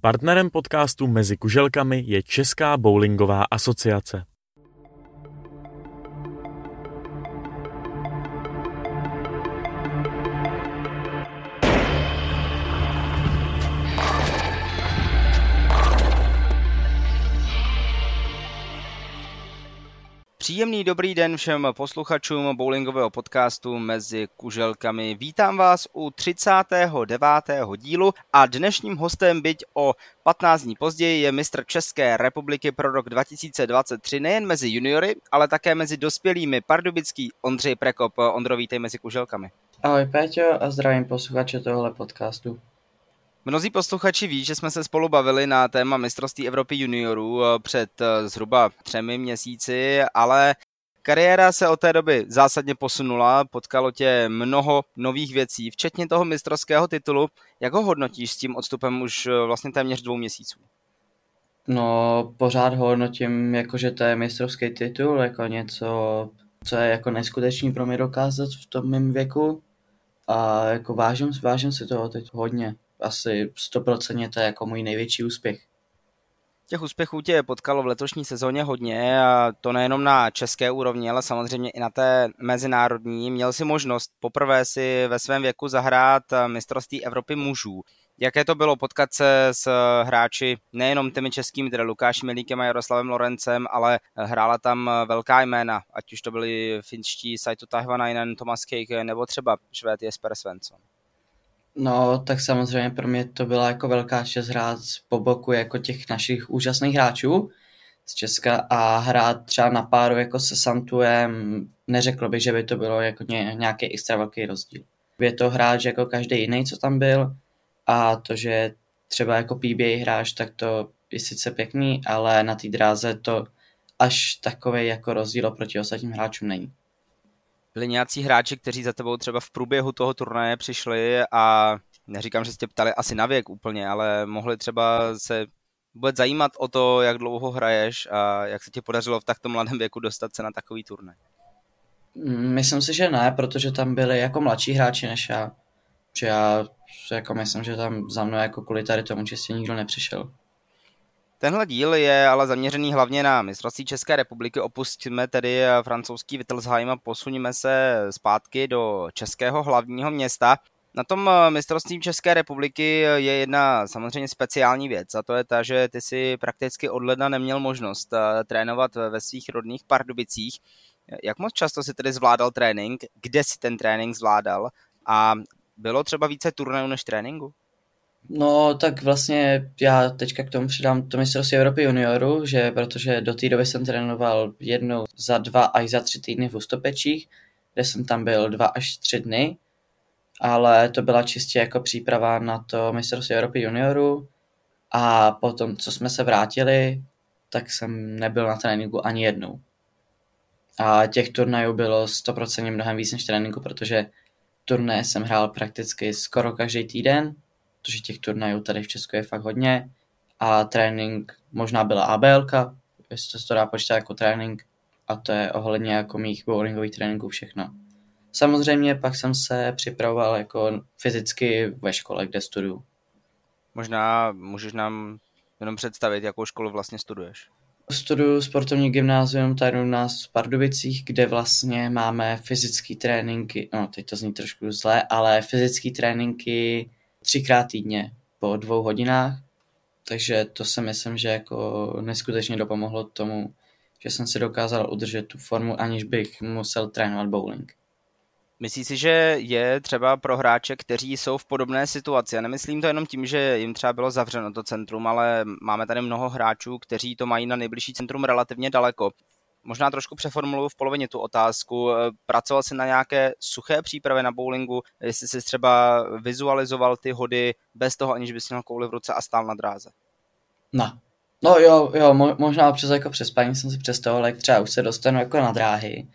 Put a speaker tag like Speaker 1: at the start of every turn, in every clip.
Speaker 1: Partnerem podcastu Mezi kuželkami je Česká bowlingová asociace.
Speaker 2: Příjemný dobrý den všem posluchačům bowlingového podcastu Mezi kuželkami. Vítám vás u 39. dílu a dnešním hostem, byť o 15 dní později, je mistr České republiky pro rok 2023 nejen mezi juniory, ale také mezi dospělými pardubický Ondřej Prekop. Ondro, vítej mezi kuželkami.
Speaker 3: Ahoj Péťo a zdravím posluchače tohle podcastu.
Speaker 2: Mnozí posluchači ví, že jsme se spolu bavili na téma mistrovství Evropy juniorů eh, před eh, zhruba třemi měsíci, ale kariéra se od té doby zásadně posunula, potkalo tě mnoho nových věcí, včetně toho mistrovského titulu. Jak ho hodnotíš s tím odstupem už eh, vlastně téměř dvou měsíců?
Speaker 3: No, pořád ho hodnotím jako, že to je mistrovský titul, jako něco, co je jako neskutečný pro mě dokázat v tom mém věku. A jako vážím, vážím si toho teď hodně asi 100% to je jako můj největší úspěch.
Speaker 2: Těch úspěchů tě potkalo v letošní sezóně hodně a to nejenom na české úrovni, ale samozřejmě i na té mezinárodní. Měl si možnost poprvé si ve svém věku zahrát mistrovství Evropy mužů. Jaké to bylo potkat se s hráči nejenom těmi českými, tedy Lukášem Milíkem a Jaroslavem Lorencem, ale hrála tam velká jména, ať už to byli finští Saito Tahvanainen, Thomas Cake nebo třeba Švéd Jesper Svensson.
Speaker 3: No, tak samozřejmě pro mě to byla jako velká čest hrát po boku jako těch našich úžasných hráčů z Česka a hrát třeba na páru jako se Santuem, neřekl bych, že by to bylo jako ně, nějaký extra velký rozdíl. Je to hráč jako každý jiný, co tam byl a to, že třeba jako PBA hráč, tak to je sice pěkný, ale na té dráze to až takový jako rozdíl oproti ostatním hráčům není
Speaker 2: byli nějací hráči, kteří za tebou třeba v průběhu toho turnaje přišli a neříkám, že jste ptali asi na věk úplně, ale mohli třeba se vůbec zajímat o to, jak dlouho hraješ a jak se ti podařilo v takto mladém věku dostat se na takový turnaj.
Speaker 3: Myslím si, že ne, protože tam byli jako mladší hráči než já. Že já jako myslím, že tam za mnou jako kvůli tady tomu čistě nikdo nepřišel.
Speaker 2: Tenhle díl je ale zaměřený hlavně na mistrovství České republiky. Opustíme tedy francouzský Wittelsheim a posuníme se zpátky do českého hlavního města. Na tom mistrovství České republiky je jedna samozřejmě speciální věc a to je ta, že ty si prakticky od ledna neměl možnost eh, trénovat ve svých rodných Pardubicích. Jak moc často si tedy zvládal trénink, kde si ten trénink zvládal a bylo třeba více turnajů než tréninku?
Speaker 3: No, tak vlastně já teďka k tomu přidám to mistrovství Evropy junioru, že protože do té doby jsem trénoval jednou za dva až za tři týdny v Ústopečích, kde jsem tam byl dva až tři dny, ale to byla čistě jako příprava na to mistrovství Evropy junioru a potom, co jsme se vrátili, tak jsem nebyl na tréninku ani jednou. A těch turnajů bylo 100% mnohem víc než tréninku, protože turné jsem hrál prakticky skoro každý týden, protože těch turnajů tady v Česku je fakt hodně a trénink možná byla ABLka, jestli se to dá počítat jako trénink a to je ohledně jako mých bowlingových tréninků všechno. Samozřejmě pak jsem se připravoval jako fyzicky ve škole, kde studuju.
Speaker 2: Možná můžeš nám jenom představit, jakou školu vlastně studuješ.
Speaker 3: Studuju sportovní gymnázium tady u nás v Pardubicích, kde vlastně máme fyzické tréninky, no teď to zní trošku zle, ale fyzické tréninky třikrát týdně po dvou hodinách, takže to si myslím, že jako neskutečně dopomohlo tomu, že jsem si dokázal udržet tu formu, aniž bych musel trénovat bowling.
Speaker 2: Myslíš si, že je třeba pro hráče, kteří jsou v podobné situaci, a nemyslím to jenom tím, že jim třeba bylo zavřeno to centrum, ale máme tady mnoho hráčů, kteří to mají na nejbližší centrum relativně daleko možná trošku přeformuluju v polovině tu otázku. Eh, pracoval jsi na nějaké suché přípravě na bowlingu, jestli jsi třeba vizualizoval ty hody bez toho, aniž bys měl kouli v ruce a stál na dráze?
Speaker 3: No, no jo, jo, možná občas jako přes paní jsem si představoval, jak třeba už se dostanu jako na dráhy.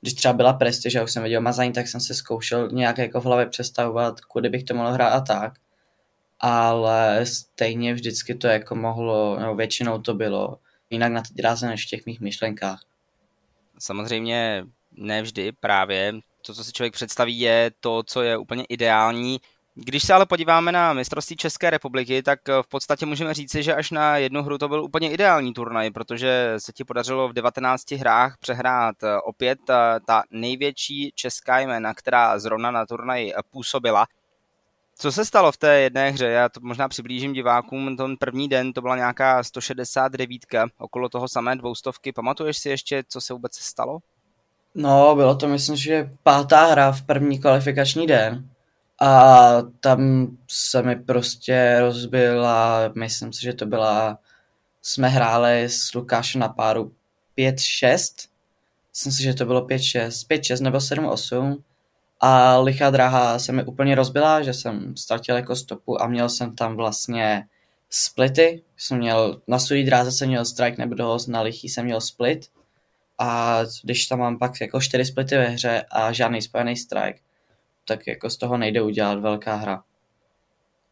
Speaker 3: Když třeba byla prestiž a už jsem viděl mazání, tak jsem se zkoušel nějak jako v hlavě představovat, kudy bych to mohl hrát a tak. Ale stejně vždycky to jako mohlo, nebo většinou to bylo jinak na ty dráze než v těch mých myšlenkách.
Speaker 2: Samozřejmě ne vždy právě. To, co si člověk představí, je to, co je úplně ideální. Když se ale podíváme na mistrovství České republiky, tak v podstatě můžeme říci, že až na jednu hru to byl úplně ideální turnaj, protože se ti podařilo v 19 hrách přehrát opět ta největší česká jména, která zrovna na turnaj působila. Co se stalo v té jedné hře? Já to možná přiblížím divákům. Ten první den to byla nějaká 169, okolo toho samé dvoustovky. Pamatuješ si ještě, co se vůbec stalo?
Speaker 3: No, bylo to myslím, že pátá hra v první kvalifikační den. A tam se mi prostě rozbila, myslím si, že to byla, jsme hráli s Lukášem na páru 5-6. Myslím si, že to bylo 5-6, 5-6 nebo 7-8 a lichá dráha se mi úplně rozbila, že jsem ztratil jako stopu a měl jsem tam vlastně splity. Jsem měl, na sudý dráze jsem měl strike nebo dohost, na lichý jsem měl split. A když tam mám pak jako čtyři splity ve hře a žádný spojený strike, tak jako z toho nejde udělat velká hra.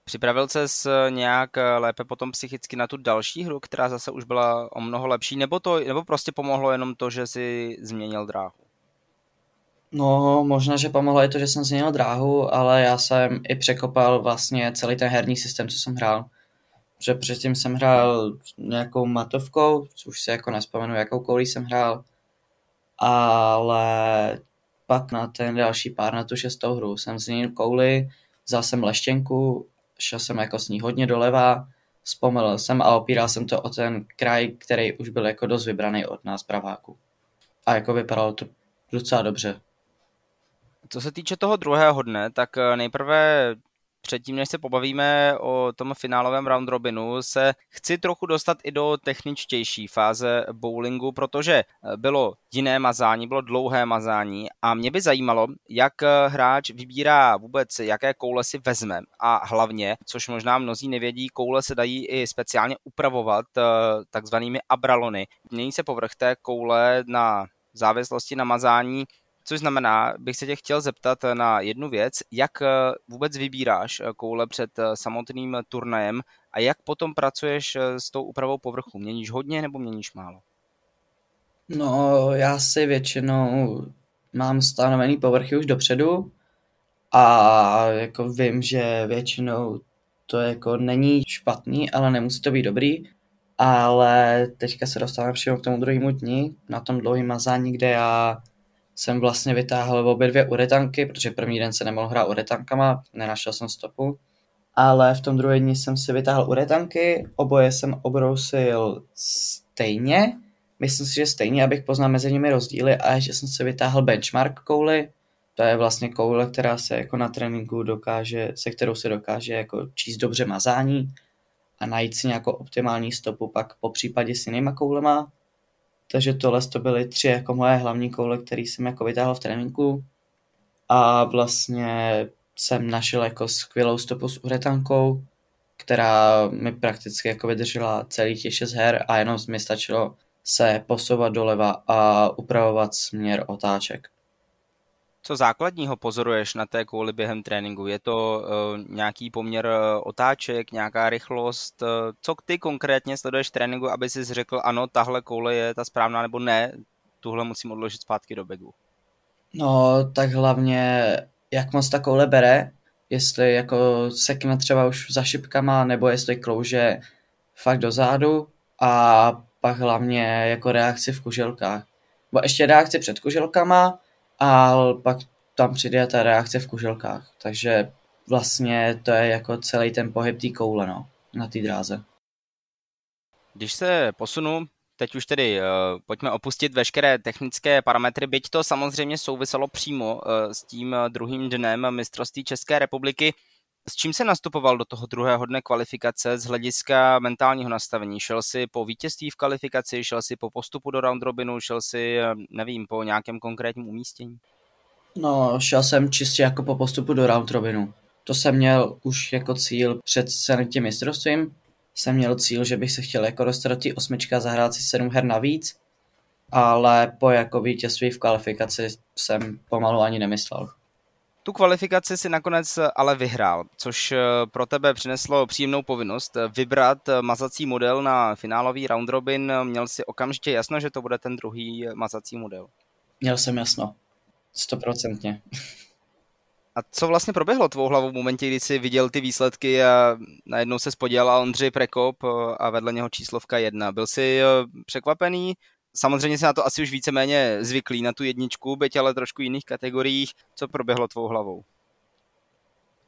Speaker 2: Připravil ses nějak lépe potom psychicky na tu další hru, která zase už byla o mnoho lepší, nebo to, nebo prostě pomohlo jenom to, že si změnil dráhu?
Speaker 3: No, možná, že pomohlo i to, že jsem změnil dráhu, ale já jsem i překopal vlastně celý ten herní systém, co jsem hrál. Protože předtím jsem hrál nějakou matovkou, už si jako nespomenu, jakou koulí jsem hrál, ale pak na ten další pár, na tu šestou hru, jsem změnil kouli, vzal jsem leštěnku, šel jsem jako s ní hodně doleva, vzpomenul jsem a opíral jsem to o ten kraj, který už byl jako dost vybraný od nás praváku. A jako vypadalo to docela dobře.
Speaker 2: Co se týče toho druhého dne, tak eh, nejprve předtím, než se pobavíme o tom finálovém round robinu, se chci trochu dostat i do techničtější fáze bowlingu, protože eh, bylo jiné mazání, bylo dlouhé mazání a mě by zajímalo, jak eh, hráč vybírá vůbec, jaké koule si vezme a hlavně, což možná mnozí nevědí, koule se dají i speciálně upravovat takzvanými abralony. Mění se povrch té koule na závislosti na mazání Což znamená, bych se tě chtěl zeptat na jednu věc, jak eh, vůbec vybíráš eh, koule před eh, samotným turnajem a jak potom pracuješ s tou úpravou povrchu? Měníš hodně nebo měníš málo?
Speaker 3: No, já si většinou mám stanovený povrchy už dopředu a jako vím, že většinou to jako není špatný, ale nemusí to být dobrý. Ale teďka se dostáváme přímo k tomu druhému dni, na tom dlouhém mazání, kde já jsem vlastně vytáhl obě dvě uretanky, protože první den se nemohl hrát uretankama, nenašel jsem stopu. Ale v tom druhém dní jsem si vytáhl uretanky, oboje jsem obrousil stejně, myslím si, že stejně, abych poznal mezi nimi rozdíly a že jsem si vytáhl benchmark kouli, to je vlastně koule, která se jako na tréninku dokáže, se kterou se dokáže jako číst dobře mazání a najít si nějakou optimální stopu pak po případě s jinýma koulema. Takže tohle to byly tři jako moje hlavní koule, které jsem jako vytáhl v tréninku. A vlastně jsem našel jako skvělou stopu s uretankou, která mi prakticky jako vydržela celý těch šest her a jenom mi stačilo se posouvat doleva a upravovat směr otáček.
Speaker 2: Co základního pozoruješ na té kouli během tréninku? Je to uh, nějaký poměr eh, otáček, nějaká rychlost? Uh, co ty konkrétně sleduješ tréninku, aby si řekl, ano, tahle koule je ta správná, nebo ne, tuhle musím odložit zpátky do begu?
Speaker 3: No, tak hlavně, jak moc ta koule bere, jestli jako sekne třeba už za šipkama, nebo jestli klouže fakt dozadu a pak hlavně jako reakci v kuželkách. Bo ještě reakci před kuželkama, a pak tam přijde ta reakce v kuželkách. Takže vlastně to je jako celý ten pohyb té koule no, na té dráze.
Speaker 2: Když se posunu, teď už tedy uh, pojďme opustit veškeré technické parametry, byť to samozřejmě souviselo přímo uh, s tím druhým dnem mistrovství České republiky. S čím se nastupoval do toho druhého dne kvalifikace z hlediska mentálního nastavení? Šel si po vítězství v kvalifikaci, šel si po postupu do round robinu, šel si, nevím, po nějakém konkrétním umístění?
Speaker 3: No, šel jsem čistě jako po postupu do round robinu. To jsem měl už jako cíl před tím mistrovstvím. Jsem měl cíl, že bych se chtěl jako dostat do osmička a zahrát si sedm her navíc, ale po jako vítězství v kvalifikaci jsem pomalu ani nemyslel.
Speaker 2: Tu kvalifikaci si nakonec ale vyhrál, což eh, pro tebe přineslo příjemnou povinnost eh, vybrat eh, mazací model na finálový round robin. Měl si okamžitě jasno, že to bude ten druhý mazací model?
Speaker 3: Měl jsem jasno. Stoprocentně.
Speaker 2: A co vlastně proběhlo tvou hlavou v momentě, kdy jsi viděl ty výsledky a najednou se spodělal Ondřej Prekop a vedle něho číslovka jedna. Byl jsi překvapený? Samozřejmě se na to asi už víceméně zvyklý na tu jedničku, byť ale trošku jiných kategoriích. Co proběhlo tvou hlavou?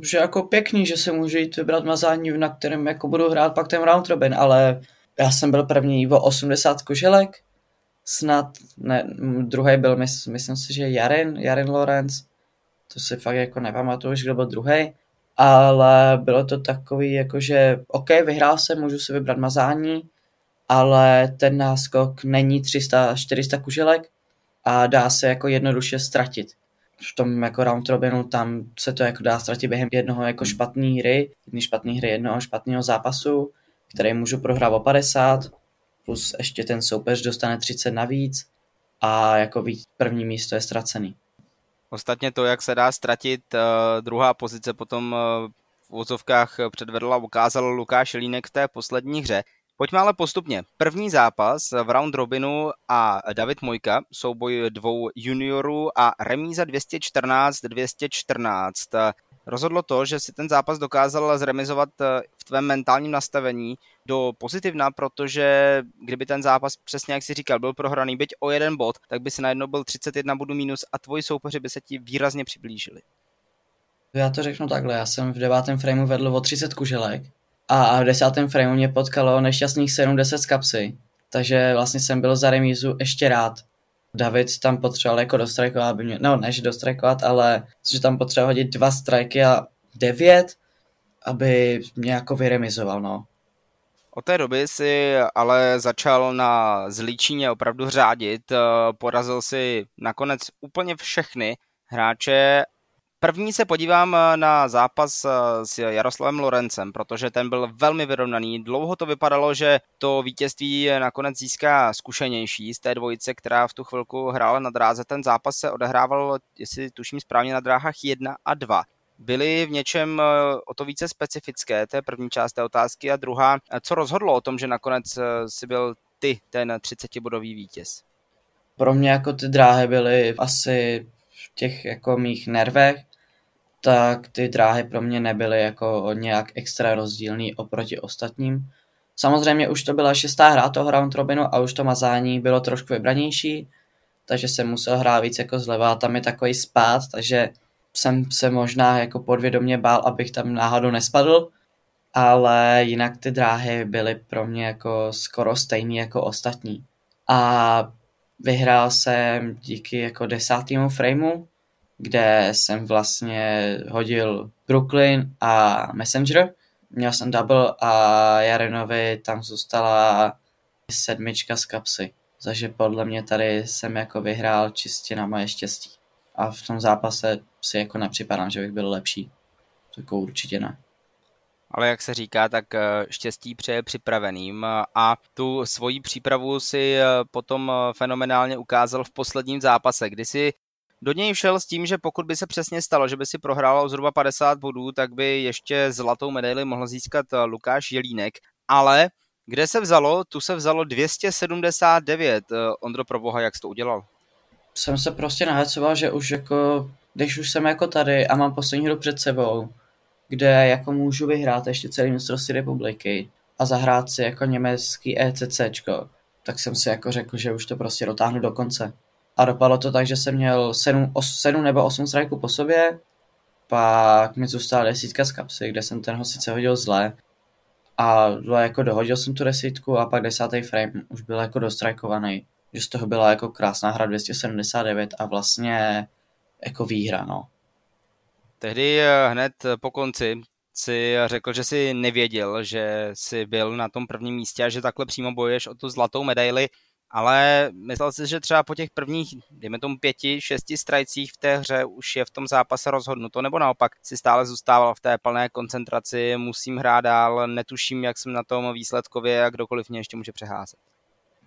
Speaker 3: Že jako pěkný, že se můžu jít vybrat mazání, na kterém jako budu hrát pak ten round robin, ale já jsem byl první o 80 koželek, snad, ne, druhý byl, mys, myslím si, že Jarin, Jarin Lorenz, to si fakt jako nepamatuju, kdo byl druhý, ale bylo to takový, jako že OK, vyhrál jsem, můžu si vybrat mazání, ale ten náskok není 300-400 kuželek a dá se jako jednoduše ztratit. V tom jako round robinu tam se to jako dá ztratit během jednoho jako špatné hry, jedné špatné hry, jednoho špatného zápasu, který můžu prohrát o 50, plus ještě ten soupeř dostane 30 navíc a jako víc, první místo je ztracený.
Speaker 2: Ostatně to, jak se dá ztratit, uh, druhá pozice potom uh, v vozovkách předvedla ukázal Lukáš Línek v té poslední hře. Pojďme ale postupně. První zápas v round robinu a David Mojka, souboj dvou juniorů a remíza 214-214. Rozhodlo to, že si ten zápas dokázal zremizovat eh, v tvém mentálním nastavení do pozitivna, protože kdyby ten zápas, přesně jak si říkal, byl prohraný byť o jeden bod, tak by si najednou byl 31 bodů minus a tvoji soupeři by se ti výrazně přiblížili.
Speaker 3: Já to řeknu takhle, já jsem v devátém frameu vedl o 30 kuželek a v desátém frameu mě potkalo nešťastných 7-10 z kapsy, takže vlastně jsem byl za remízu ještě rád. David tam potřeboval jako dostrajkovat, aby mě, no než dostrajkovat, ale že tam potřeboval hodit dva strajky a devět, aby mě jako vyremizoval, no.
Speaker 2: Od té doby si ale začal na Zlíčíně opravdu řádit, porazil si nakonec úplně všechny hráče První se podívám eh, na zápas eh, s Jaroslavem Lorencem, protože ten byl velmi vyrovnaný. Dlouho to vypadalo, že to vítězství nakonec získá zkušenější z té dvojice, která v tu chvilku hrála na dráze. Ten zápas se odehrával, jestli tuším správně, na dráhách 1 a 2 byly v něčem eh, o to více specifické, to je první část té otázky. A druhá, co rozhodlo o tom, že nakonec si byl ty ten 30-bodový vítěz?
Speaker 3: Pro mě jako ty dráhy byly asi v těch jako mých nervech, tak ty dráhy pro mě nebyly jako nějak extra rozdílný oproti ostatním. Samozřejmě už to byla šestá hra toho round robinu a už to mazání bylo trošku vybranější, takže jsem musel hrát víc jako zleva a tam je takový spát, takže jsem se možná jako podvědomě bál, abych tam náhodou nespadl, ale jinak ty dráhy byly pro mě jako skoro stejný jako ostatní. A vyhrál jsem díky jako desátému frameu, kde jsem vlastně hodil Brooklyn a Messenger. Měl jsem double a Jarenovi tam zůstala sedmička z kapsy. Takže podle mě tady jsem jako vyhrál čistě na moje štěstí. A v tom zápase si jako nepřipadám, že bych byl lepší. To určitě ne.
Speaker 2: Ale jak se říká, tak eh, štěstí přeje připraveným a tu svoji přípravu si eh, potom eh, fenomenálně ukázal v posledním zápase, kdy si do něj šel s tím, že pokud by se přesně stalo, že by si prohrál zhruba 50 bodů, tak by ještě zlatou medaili mohl získat eh, Lukáš Jelínek, ale kde se vzalo? Tu se vzalo 279. Eh, Ondro, pro boha, jak jsi to udělal?
Speaker 3: Jsem se prostě nahecoval, že už jako, když už jsem jako tady a mám poslední hru před sebou, kde jako můžu vyhrát ještě celý mistrovství republiky a zahrát si jako německý ECCčko, tak jsem si jako řekl, že už to prostě dotáhnu do konce. A dopadlo to tak, že jsem měl 7, 7 nebo 8 strajků po sobě, pak mi zůstala desítka z kapsy, kde jsem ten ho sice hodil zle, a jako dohodil jsem tu desítku a pak desátý frame už byl jako dostrajkovaný. Že z toho byla jako krásná hra 279 a vlastně jako výhra, no.
Speaker 2: Tehdy eh, hned po konci si řekl, že si nevěděl, že si byl na tom prvním místě a že takhle přímo bojuješ o tu zlatou medaili ale myslel si, že třeba po těch prvních, dejme tomu pěti, šesti strajcích v té hře už je v tom zápase rozhodnuto, nebo naopak si stále zůstával v té plné koncentraci, musím hrát dál, netuším, jak jsem na tom výsledkově a kdokoliv mě ještě může přeházet.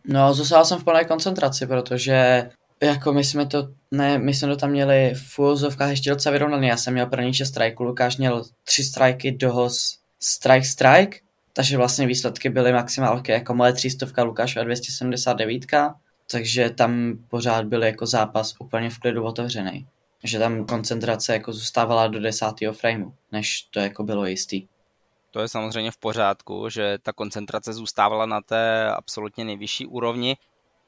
Speaker 3: No, zůstal jsem v plné koncentraci, protože jako my jsme to, ne, my jsme to tam měli v úvozovkách ještě docela vyrovnaný. Já jsem měl první šest strajků, Lukáš měl tři strajky, dohoz strike strike takže vlastně výsledky byly maximálky jako moje 300, Lukášova 279, takže tam pořád byl jako zápas úplně v klidu otevřený. že tam koncentrace jako zůstávala do desátého frameu, než to jako bylo jistý.
Speaker 2: To je samozřejmě v pořádku, že ta koncentrace zůstávala na té absolutně nejvyšší úrovni.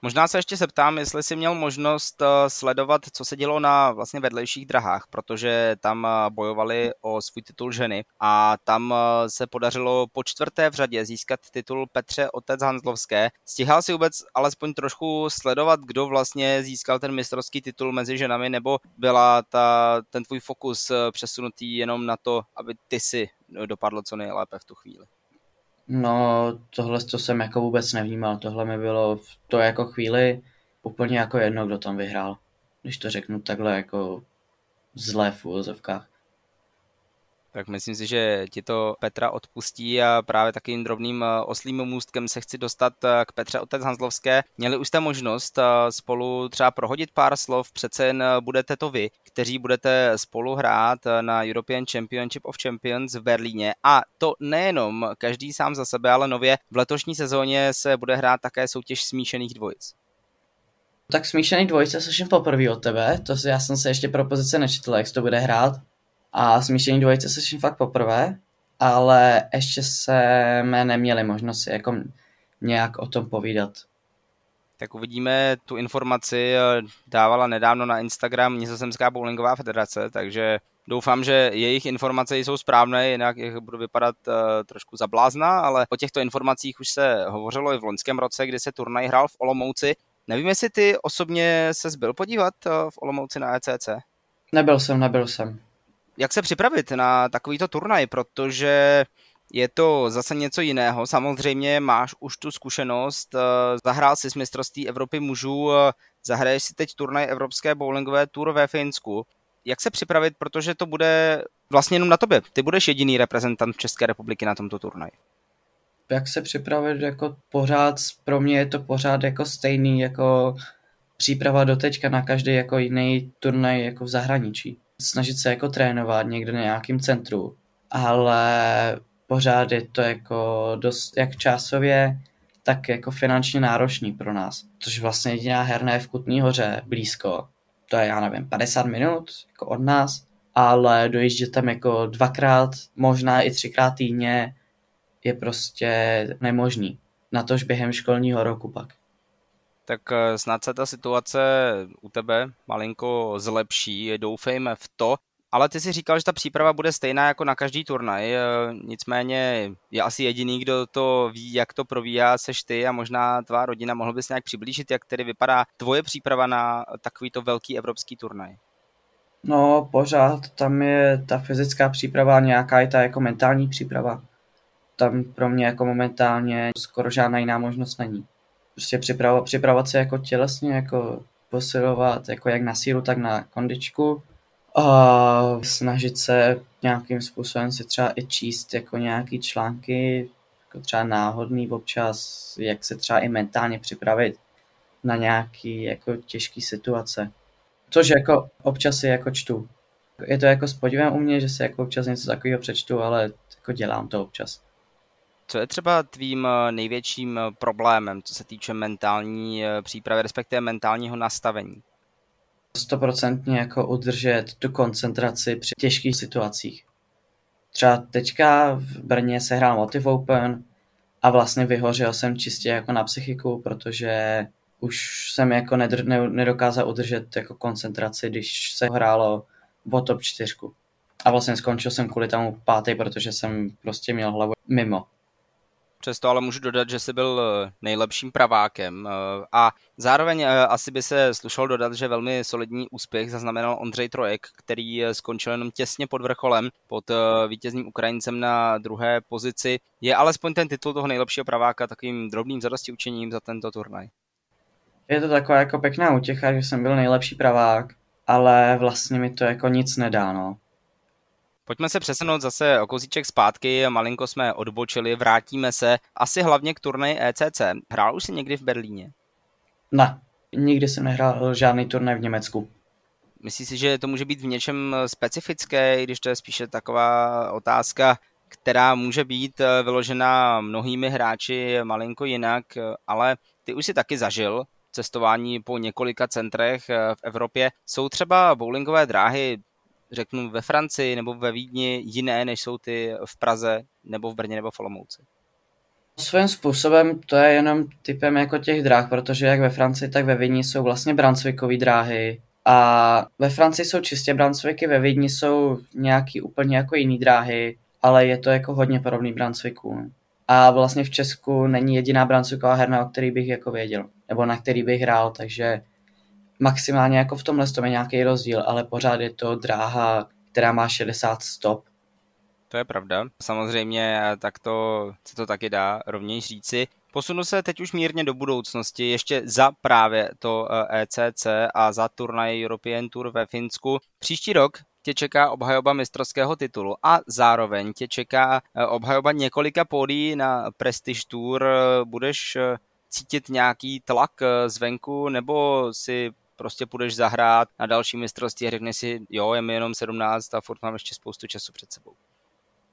Speaker 2: Možná se ještě zeptám, jestli jsi měl možnost eh, sledovat, co se dělo na vlastně vedlejších drahách, protože tam eh, bojovali o svůj titul ženy a tam eh, se podařilo po čtvrté v řadě získat titul Petře Otec Hanzlovské. Stihal si vůbec alespoň trošku sledovat, kdo vlastně získal ten mistrovský titul mezi ženami, nebo byla ta, ten tvůj fokus přesunutý jenom na to, aby ty si dopadlo co nejlépe v tu chvíli?
Speaker 3: No, tohle to jsem jako vůbec nevnímal. Tohle mi bylo v to jako chvíli úplně jako jedno, kdo tam vyhrál. Když to řeknu takhle jako zlé v úvozovkách
Speaker 2: tak myslím si, že ti to Petra odpustí a právě takovým drobným eh, oslým můstkem se chci dostat eh, k Petře Otec Hanzlovské. Měli už jste možnost eh, spolu třeba prohodit pár slov, přece jen budete to vy, kteří budete spolu hrát na European Championship of Champions v Berlíně a to nejenom každý sám za sebe, ale nově v letošní sezóně se bude hrát také soutěž smíšených dvojic.
Speaker 3: Tak smíšený dvojice slyším poprvé od tebe, to já jsem se ještě pro pozice nečetl, jak to bude hrát a smíšení dvojice slyším fakt poprvé, ale ještě jsme neměli možnost si jako nějak o tom povídat.
Speaker 2: Tak uvidíme, tu informaci eh, dávala nedávno na Instagram Nizozemská bowlingová federace, takže doufám, že jejich informace jsou správné, jinak jich budu vypadat uh, trošku zablázna, ale o těchto informacích už se hovořilo i v loňském roce, kdy se turnaj hrál v Olomouci. Nevím, jestli ty osobně se byl podívat uh, v Olomouci na ECC?
Speaker 3: Nebyl jsem, nebyl jsem
Speaker 2: jak se připravit na takovýto turnaj, protože je to zase něco jiného. Samozřejmě máš už tu zkušenost, eh, zahrál si s mistrovství Evropy mužů, eh, zahraješ si teď turnaj Evropské bowlingové tour ve Finsku. Jak se připravit, protože to bude vlastně jenom na tobě. Ty budeš jediný reprezentant České republiky na tomto turnaji.
Speaker 3: Jak se připravit jako pořád, pro mě je to pořád jako stejný jako příprava do teďka na každý jako jiný turnaj jako v zahraničí snažit se jako trénovat někde na nějakém centru, ale pořád je to jako dost jak časově, tak jako finančně náročný pro nás. Což vlastně jediná herna je v Kutný hoře blízko. To je, já nevím, 50 minut jako od nás, ale dojíždět tam jako dvakrát, možná i třikrát týdně je prostě nemožný. Na tož během školního roku pak
Speaker 2: tak eh, snad se ta situace u tebe malinko zlepší, doufejme v to. Ale ty si říkal, že ta příprava bude stejná jako na každý turnaj, eh, nicméně je asi jediný, kdo to ví, jak to probíhá, seš ty a možná tvá rodina. Mohl bys nějak přiblížit, jak tedy vypadá tvoje příprava na takovýto velký evropský turnaj?
Speaker 3: No, pořád tam je ta fyzická příprava, nějaká je ta jako mentální příprava. Tam pro mě jako momentálně skoro žádná jiná možnost není prostě připravovat, připravovat se jako tělesně, jako posilovat jako jak na sílu, tak na kondičku a snažit se nějakým způsobem si třeba i číst jako nějaký články, jako třeba náhodný občas, jak se třeba i mentálně připravit na nějaký jako těžký situace. Což jako občas si jako čtu. Je to jako s podívem u mě, že se jako občas něco takového přečtu, ale jako dělám to občas.
Speaker 2: Co je třeba tvým eh, největším eh, problémem, co se týče mentální eh, přípravy, respektive mentálního nastavení?
Speaker 3: Stoprocentně jako udržet tu koncentraci při těžkých situacích. Třeba teďka v Brně se hrál Motive Open a vlastně vyhořel jsem čistě jako na psychiku, protože už jsem jako nedokázal udržet jako koncentraci, když se hrálo o top 4. A vlastně skončil jsem kvůli tomu pátý, protože jsem prostě měl hlavu mimo.
Speaker 2: Přesto ale můžu dodat, že jsi byl eh, nejlepším pravákem eh, a zároveň eh, asi by se slušalo dodat, že velmi solidní úspěch zaznamenal Ondřej Trojek, který skončil jenom těsně pod vrcholem, pod vítězným Ukrajincem na druhé pozici. Je alespoň ten titul toho nejlepšího praváka takovým drobným zadosti učením za tento turnaj.
Speaker 3: Je to taková jako pěkná útěcha, že jsem byl nejlepší pravák, ale vlastně mi to jako nic nedá, no.
Speaker 2: Pojďme se přesunout zase o kousíček zpátky, malinko jsme odbočili, vrátíme se asi hlavně k turnaji ECC. Hrál už jsi někdy v Berlíně?
Speaker 3: Ne, nikdy jsem nehrál žádný turnaj v Německu.
Speaker 2: Myslíš si, že to může být v něčem specifické, když to je spíše taková otázka, která může být vyložena mnohými hráči malinko jinak, ale ty už si taky zažil cestování po několika centrech v Evropě. Jsou třeba bowlingové dráhy, řeknu ve Francii nebo ve Vídni, jiné, než jsou ty v Praze nebo v Brně nebo v Olomouci?
Speaker 3: Svým způsobem to je jenom typem jako těch dráh, protože jak ve Francii, tak ve Vídni jsou vlastně brancvikové dráhy. A ve Francii jsou čistě brancviky, ve Vídni jsou nějaký úplně jako jiný dráhy, ale je to jako hodně podobný brancvikům. A vlastně v Česku není jediná brancviková herna, o který bych jako věděl, nebo na který bych hrál, takže maximálně jako v tomhle tom je nějaký rozdíl, ale pořád je to dráha, která má 60 stop
Speaker 2: to je pravda. Samozřejmě tak to se to taky dá rovněž říci. Posunu se teď už mírně do budoucnosti, ještě za právě to ECC eh, e a za turnaj European Tour ve Finsku. Příští rok tě čeká obhajoba mistrovského titulu a zároveň tě čeká eh, obhajoba několika pódií na Prestige Tour. Budeš eh, cítit nějaký tlak zvenku nebo si prostě půjdeš zahrát na další mistrovství a řekneš si, jo, je mi jenom 17 a furt mám ještě spoustu času před sebou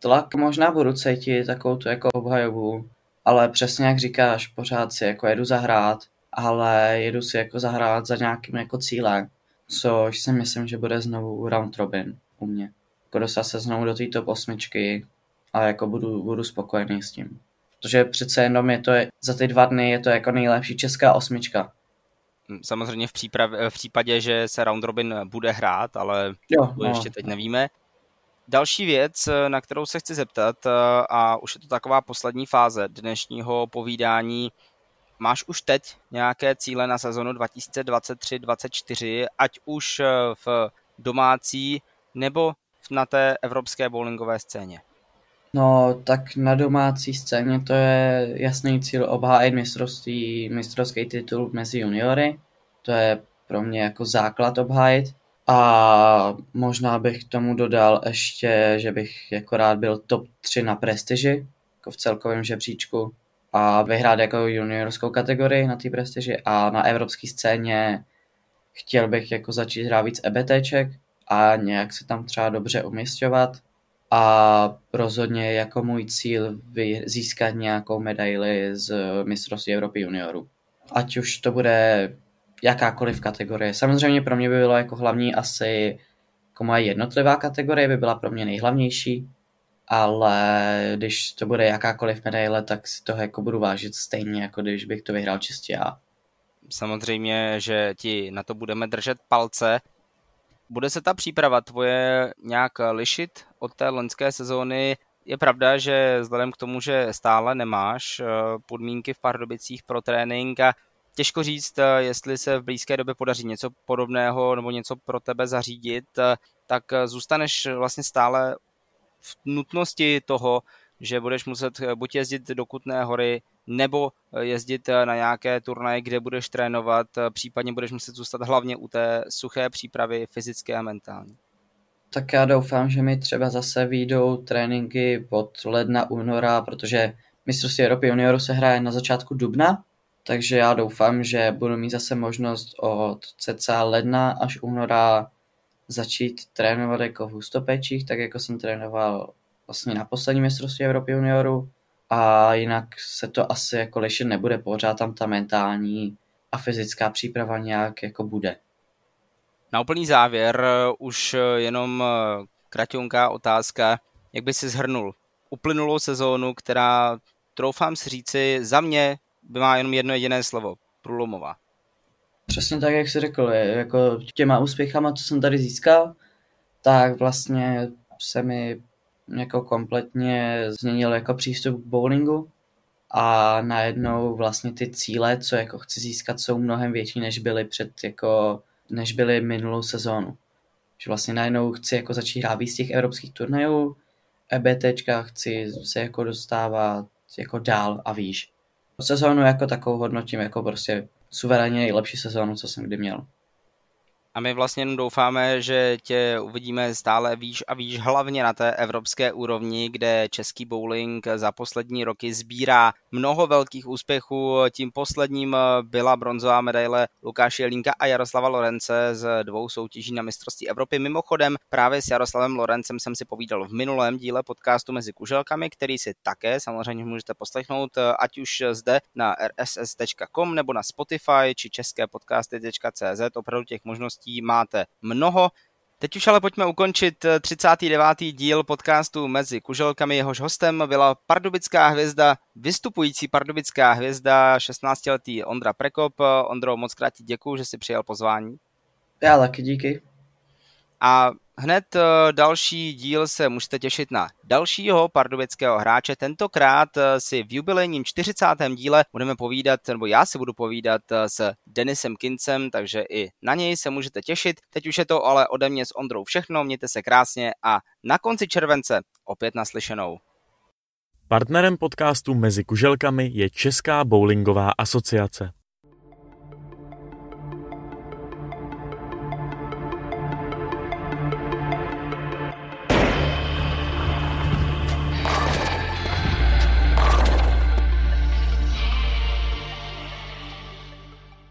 Speaker 3: tlak možná budu cítit takovou tu jako obhajobu, ale přesně jak říkáš, pořád si jako jedu zahrát, ale jedu si jako zahrát za nějakým jako cílem, což si myslím, že bude znovu round robin u mě. Jako dostat se znovu do té top osmičky a jako budu, budu spokojený s tím. Protože přece jenom je to, za ty dva dny je to jako nejlepší česká osmička.
Speaker 2: Samozřejmě v, příprav, v případě, že se round robin bude hrát, ale jo, to no. ještě teď nevíme. Další věc, na kterou se chci zeptat, eh, a už je to taková poslední fáze dnešního povídání, máš už teď nějaké cíle na sezonu 2023-2024, ať už eh, v domácí nebo na té evropské bowlingové scéně?
Speaker 3: No, tak na domácí scéně to je jasný cíl obhájit mistrovství, mistrovský titul mezi juniory. To je pro mě jako základ obhájit. A možná bych k tomu dodal ještě, že bych jako rád byl top 3 na prestiži, jako v celkovém žebříčku a vyhrát jako juniorskou kategorii na té prestiži a na evropské scéně chtěl bych jako začít hrát víc EBTček a nějak se tam třeba dobře umistovat a rozhodně jako můj cíl získat nějakou medaili z mistrovství Evropy juniorů. Ať už to bude jakákoliv kategorie. Samozřejmě pro mě by bylo jako hlavní asi jako moje jednotlivá kategorie by byla pro mě nejhlavnější, ale když to bude jakákoliv medaile, tak si toho jako budu vážit stejně, jako když bych to vyhrál čistě já.
Speaker 2: Samozřejmě, že ti na to budeme držet palce. Bude se ta příprava tvoje nějak lišit od té loňské sezóny? Je pravda, že vzhledem k tomu, že stále nemáš eh, podmínky v Pardubicích pro trénink a těžko říct, eh, jestli se v blízké době podaří něco podobného nebo něco pro tebe zařídit, eh, tak zůstaneš vlastně stále v nutnosti toho, že budeš muset buď jezdit do Kutné hory, nebo jezdit na nějaké turnaje, kde budeš trénovat, případně budeš muset zůstat hlavně u té suché přípravy fyzické a mentální.
Speaker 3: Tak já doufám, že mi třeba zase výjdou tréninky od ledna, února, protože mistrovství Evropy junioru se hraje na začátku dubna, takže já doufám, že budu mít zase možnost od cca ledna až února začít trénovat jako v hustopečích, tak jako jsem trénoval vlastně na poslední mistrovství Evropy junioru a jinak se to asi jako lišit nebude, pořád tam ta mentální a fyzická příprava nějak jako bude.
Speaker 2: Na úplný závěr už jenom kratěnká otázka, jak by si zhrnul uplynulou sezónu, která, troufám si říci, za mě by má jenom jedno jediné slovo. Průlomová.
Speaker 3: Přesně tak, jak jsi řekl, jako těma úspěchama, co jsem tady získal, tak vlastně se mi jako kompletně změnil jako přístup k bowlingu a najednou vlastně ty cíle, co jako chci získat, jsou mnohem větší, než byly před jako, než byly minulou sezónu. Že vlastně najednou chci jako začít hrát víc těch evropských turnajů, EBTčka chci se jako dostávat jako dál a výš sezónu jako takovou hodnotím jako prostě suverénně nejlepší sezónu, co jsem kdy měl.
Speaker 2: A my vlastně jenom doufáme, že tě uvidíme stále výš a výš, hlavně na té evropské úrovni, kde český bowling za poslední roky sbírá mnoho velkých úspěchů. Tím posledním byla bronzová medaile Lukáše Jelínka a Jaroslava Lorence z dvou soutěží na mistrovství Evropy. Mimochodem právě s Jaroslavem Lorencem jsem si povídal v minulém díle podcastu Mezi kuželkami, který si také samozřejmě můžete poslechnout, ať už zde na rss.com nebo na Spotify či české podcasty.cz. Opravdu těch možností máte mnoho. Teď už ale pojďme ukončit 39. díl podcastu Mezi kuželkami. Jehož hostem byla pardubická hvězda, vystupující pardubická hvězda, 16-letý Ondra Prekop. Ondro, moc krát ti děkuju, že jsi přijal pozvání.
Speaker 3: Já taky díky.
Speaker 2: A hned eh, další díl se můžete těšit na dalšího pardubického hráče. Tentokrát eh, si v jubilejním 40. díle budeme povídat, nebo já si budu povídat eh, s Denisem Kincem, takže i na něj se můžete těšit. Teď už je to ale ode mě s Ondrou všechno, mějte se krásně a na konci července opět naslyšenou.
Speaker 1: Partnerem podcastu Mezi kuželkami je Česká bowlingová asociace.